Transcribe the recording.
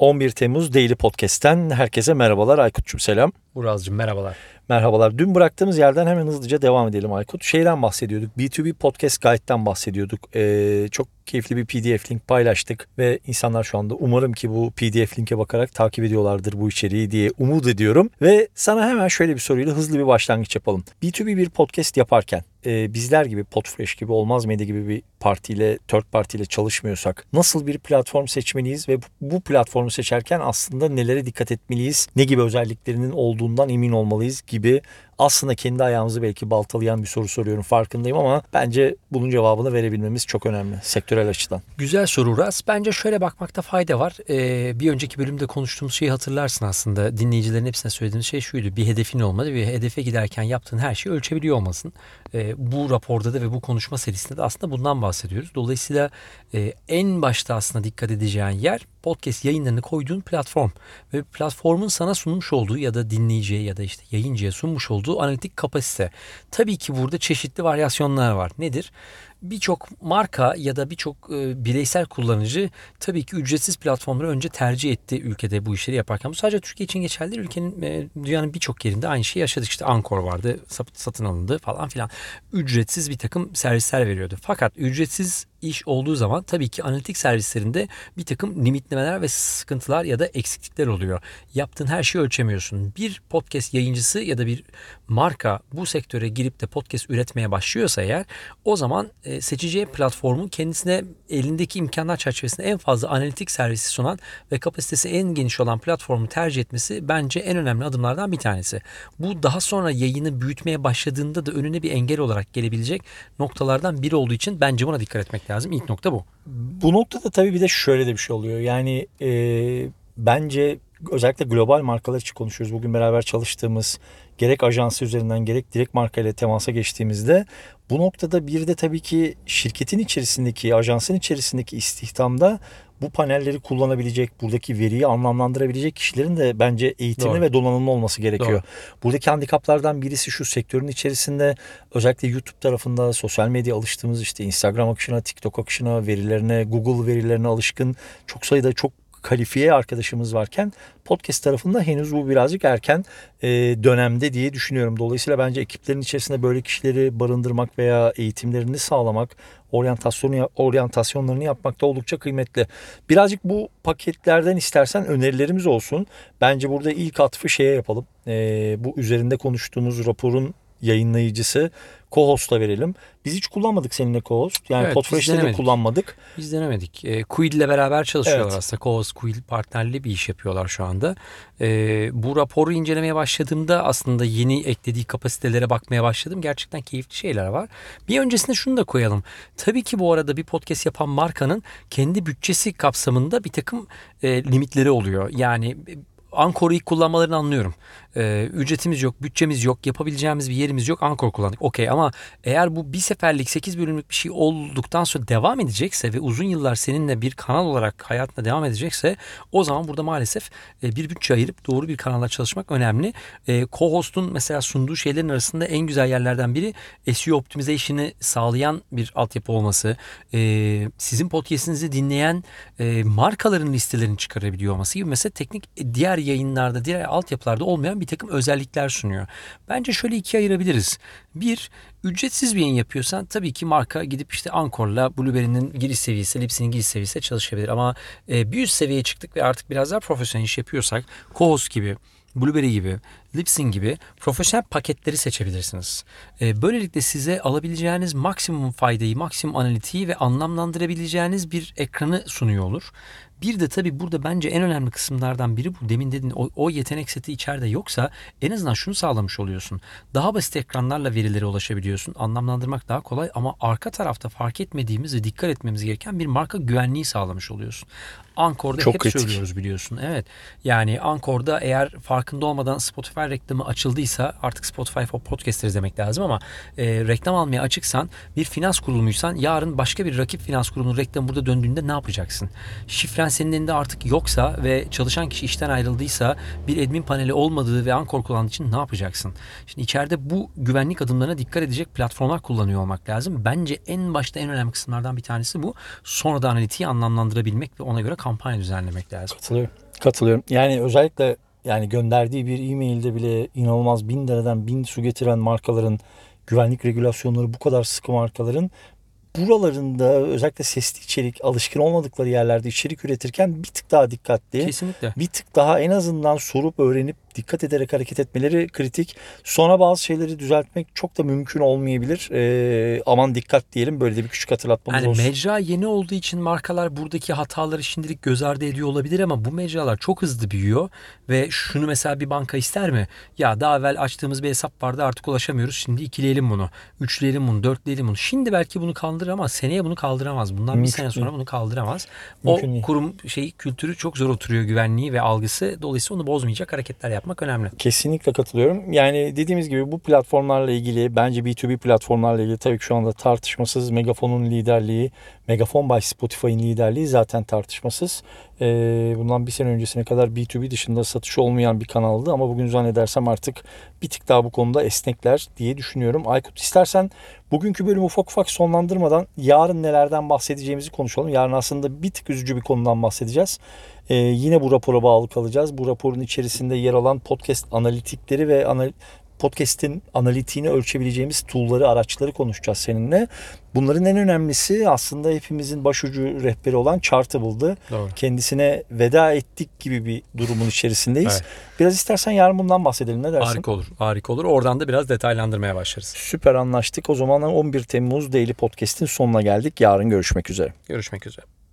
11 Temmuz Daily Podcast'ten herkese merhabalar. Aykut'cum selam. Uraz'cığım merhabalar. Merhabalar. Dün bıraktığımız yerden hemen hızlıca devam edelim Aykut. Şeyden bahsediyorduk. B2B Podcast Guide'den bahsediyorduk. Ee, çok keyifli bir PDF link paylaştık ve insanlar şu anda umarım ki bu PDF linke bakarak takip ediyorlardır bu içeriği diye umut ediyorum. Ve sana hemen şöyle bir soruyla hızlı bir başlangıç yapalım. B2B bir podcast yaparken e, bizler gibi Podfresh gibi Olmaz Medya gibi bir partiyle, third partiyle çalışmıyorsak nasıl bir platform seçmeliyiz ve bu platformu seçerken aslında nelere dikkat etmeliyiz, ne gibi özelliklerinin olduğundan emin olmalıyız gibi aslında kendi ayağımızı belki baltalayan bir soru soruyorum farkındayım ama bence bunun cevabını verebilmemiz çok önemli sektörel açıdan. Güzel soru Uras. Bence şöyle bakmakta fayda var. Ee, bir önceki bölümde konuştuğumuz şeyi hatırlarsın aslında. Dinleyicilerin hepsine söylediğimiz şey şuydu. Bir hedefin olmalı ve hedefe giderken yaptığın her şeyi ölçebiliyor olmasın. Ee, bu raporda da ve bu konuşma serisinde de aslında bundan bahsediyoruz. Dolayısıyla e, en başta aslında dikkat edeceğin yer podcast yayınlarını koyduğun platform ve platformun sana sunmuş olduğu ya da dinleyiciye ya da işte yayıncıya sunmuş olduğu analitik kapasite. Tabii ki burada çeşitli varyasyonlar var. Nedir? Birçok marka ya da birçok e, bireysel kullanıcı tabii ki ücretsiz platformları önce tercih etti ülkede bu işleri yaparken. Bu sadece Türkiye için geçerli değil. Ülkenin e, dünyanın birçok yerinde aynı şeyi yaşadık. İşte Ankor vardı, satın alındı falan filan. Ücretsiz bir takım servisler veriyordu. Fakat ücretsiz iş olduğu zaman tabii ki analitik servislerinde bir takım limitlemeler ve sıkıntılar ya da eksiklikler oluyor. Yaptığın her şeyi ölçemiyorsun. Bir podcast yayıncısı ya da bir marka bu sektöre girip de podcast üretmeye başlıyorsa eğer o zaman e, seçeceği platformu kendisine elindeki imkanlar çerçevesinde en fazla analitik servisi sunan ve kapasitesi en geniş olan platformu tercih etmesi bence en önemli adımlardan bir tanesi. Bu daha sonra yayını büyütmeye başladığında da önüne bir engel olarak gelebilecek noktalardan biri olduğu için bence buna dikkat etmek lazım. İlk nokta bu. Bu noktada tabii bir de şöyle de bir şey oluyor. Yani e, bence özellikle global markalar için konuşuyoruz. Bugün beraber çalıştığımız gerek ajansı üzerinden gerek direkt markayla temasa geçtiğimizde bu noktada bir de tabii ki şirketin içerisindeki, ajansın içerisindeki istihdamda bu panelleri kullanabilecek, buradaki veriyi anlamlandırabilecek kişilerin de bence eğitimli Doğru. ve donanımlı olması gerekiyor. Doğru. Buradaki handikaplardan birisi şu sektörün içerisinde özellikle YouTube tarafında sosyal medya alıştığımız işte Instagram akışına, TikTok akışına, verilerine, Google verilerine alışkın çok sayıda çok kalifiye arkadaşımız varken podcast tarafında henüz bu birazcık erken e, dönemde diye düşünüyorum. Dolayısıyla bence ekiplerin içerisinde böyle kişileri barındırmak veya eğitimlerini sağlamak, oryantasyonu oryantasyonlarını yapmak da oldukça kıymetli. Birazcık bu paketlerden istersen önerilerimiz olsun. Bence burada ilk atfı şeye yapalım. E, bu üzerinde konuştuğumuz raporun yayınlayıcısı co-host'a verelim. Biz hiç kullanmadık seninle co-host. Yani evet, Podfresh'te de kullanmadık. Biz denemedik. E, Quill ile beraber çalışıyorlar evet. aslında. Co-host Quill partnerli bir iş yapıyorlar şu anda. E, bu raporu incelemeye başladığımda aslında yeni eklediği kapasitelere bakmaya başladım. Gerçekten keyifli şeyler var. Bir öncesinde şunu da koyalım. Tabii ki bu arada bir podcast yapan markanın kendi bütçesi kapsamında bir takım e, limitleri oluyor. Yani Ankor'u ilk kullanmalarını anlıyorum. Ee, ücretimiz yok, bütçemiz yok, yapabileceğimiz bir yerimiz yok. Ankor kullandık. Okey ama eğer bu bir seferlik 8 bölümlük bir şey olduktan sonra devam edecekse ve uzun yıllar seninle bir kanal olarak hayatına devam edecekse o zaman burada maalesef e, bir bütçe ayırıp doğru bir kanalla çalışmak önemli. E, Co-host'un mesela sunduğu şeylerin arasında en güzel yerlerden biri SEO optimization'ı sağlayan bir altyapı olması. E, sizin podcast'inizi dinleyen e, markaların listelerini çıkarabiliyor olması gibi mesela teknik diğer yayınlarda, diğer altyapılarda olmayan bir takım özellikler sunuyor. Bence şöyle ikiye ayırabiliriz. Bir, ücretsiz bir yayın yapıyorsan tabii ki marka gidip işte Ankor'la Blueberry'nin giriş seviyesi, Lipsy'nin giriş seviyesi çalışabilir. Ama e, bir üst seviyeye çıktık ve artık biraz daha profesyonel iş yapıyorsak, co gibi, Blueberry gibi, Lipsyn gibi profesyonel paketleri seçebilirsiniz. E, böylelikle size alabileceğiniz maksimum faydayı, maksimum analitiği ve anlamlandırabileceğiniz bir ekranı sunuyor olur. Bir de tabii burada bence en önemli kısımlardan biri bu. Demin dedin o, o yetenek seti içeride yoksa en azından şunu sağlamış oluyorsun. Daha basit ekranlarla verilere ulaşabiliyorsun. Anlamlandırmak daha kolay ama arka tarafta fark etmediğimiz ve dikkat etmemiz gereken bir marka güvenliği sağlamış oluyorsun. Ankor'da Çok hep kritik. söylüyoruz biliyorsun. Evet. Yani Ankor'da eğer farkında olmadan Spotify reklamı açıldıysa artık Spotify for Podcasters demek lazım ama e, reklam almaya açıksan bir finans kurulumuysan yarın başka bir rakip finans kurumunun reklamı burada döndüğünde ne yapacaksın? Şifren senin elinde artık yoksa ve çalışan kişi işten ayrıldıysa bir admin paneli olmadığı ve Ankor kullandığı için ne yapacaksın? Şimdi içeride bu güvenlik adımlarına dikkat edecek platformlar kullanıyor olmak lazım. Bence en başta en önemli kısımlardan bir tanesi bu. Sonra da analitiği anlamlandırabilmek ve ona göre kampanya düzenlemek lazım. Katılıyorum. Katılıyorum. Yani özellikle yani gönderdiği bir e-mailde bile inanılmaz bin liradan bin su getiren markaların güvenlik regülasyonları bu kadar sıkı markaların buralarında özellikle sesli içerik alışkın olmadıkları yerlerde içerik üretirken bir tık daha dikkatli. Kesinlikle. Bir tık daha en azından sorup öğrenip dikkat ederek hareket etmeleri kritik. Sonra bazı şeyleri düzeltmek çok da mümkün olmayabilir. Ee, aman dikkat diyelim böyle de bir küçük hatırlatmamız Yani olsun. mecra yeni olduğu için markalar buradaki hataları şimdilik göz ardı ediyor olabilir ama bu mecralar çok hızlı büyüyor ve şunu mesela bir banka ister mi? Ya daha evvel açtığımız bir hesap vardı artık ulaşamıyoruz. Şimdi ikileyelim bunu. Üçleyelim bunu, dörtleyelim bunu. Şimdi belki bunu kaldırır ama seneye bunu kaldıramaz. Bundan bir Mümkün sene değil. sonra bunu kaldıramaz. Mümkün o değil. kurum şey kültürü çok zor oturuyor güvenliği ve algısı. Dolayısıyla onu bozmayacak hareketler yapmak önemli. Kesinlikle katılıyorum. Yani dediğimiz gibi bu platformlarla ilgili bence B2B platformlarla ilgili tabii ki şu anda tartışmasız Megafon'un liderliği, Megafon by Spotify'ın liderliği zaten tartışmasız. Ee, bundan bir sene öncesine kadar B2B dışında satış olmayan bir kanaldı ama bugün zannedersem artık bir tık daha bu konuda esnekler diye düşünüyorum. Aykut istersen bugünkü bölümü ufak ufak sonlandırmadan yarın nelerden bahsedeceğimizi konuşalım. Yarın aslında bir tık üzücü bir konudan bahsedeceğiz. Ee, yine bu rapora bağlı kalacağız. Bu raporun içerisinde yer alan podcast analitikleri ve anal podcast'in analitiğini ölçebileceğimiz tool'ları, araçları konuşacağız seninle. Bunların en önemlisi aslında hepimizin başucu rehberi olan Chartable'dı. Doğru. Kendisine veda ettik gibi bir durumun içerisindeyiz. Evet. Biraz istersen yarın bundan bahsedelim. Ne dersin? Harika olur. Harika olur. Oradan da biraz detaylandırmaya başlarız. Süper anlaştık. O zaman 11 Temmuz Daily Podcast'in sonuna geldik. Yarın görüşmek üzere. Görüşmek üzere.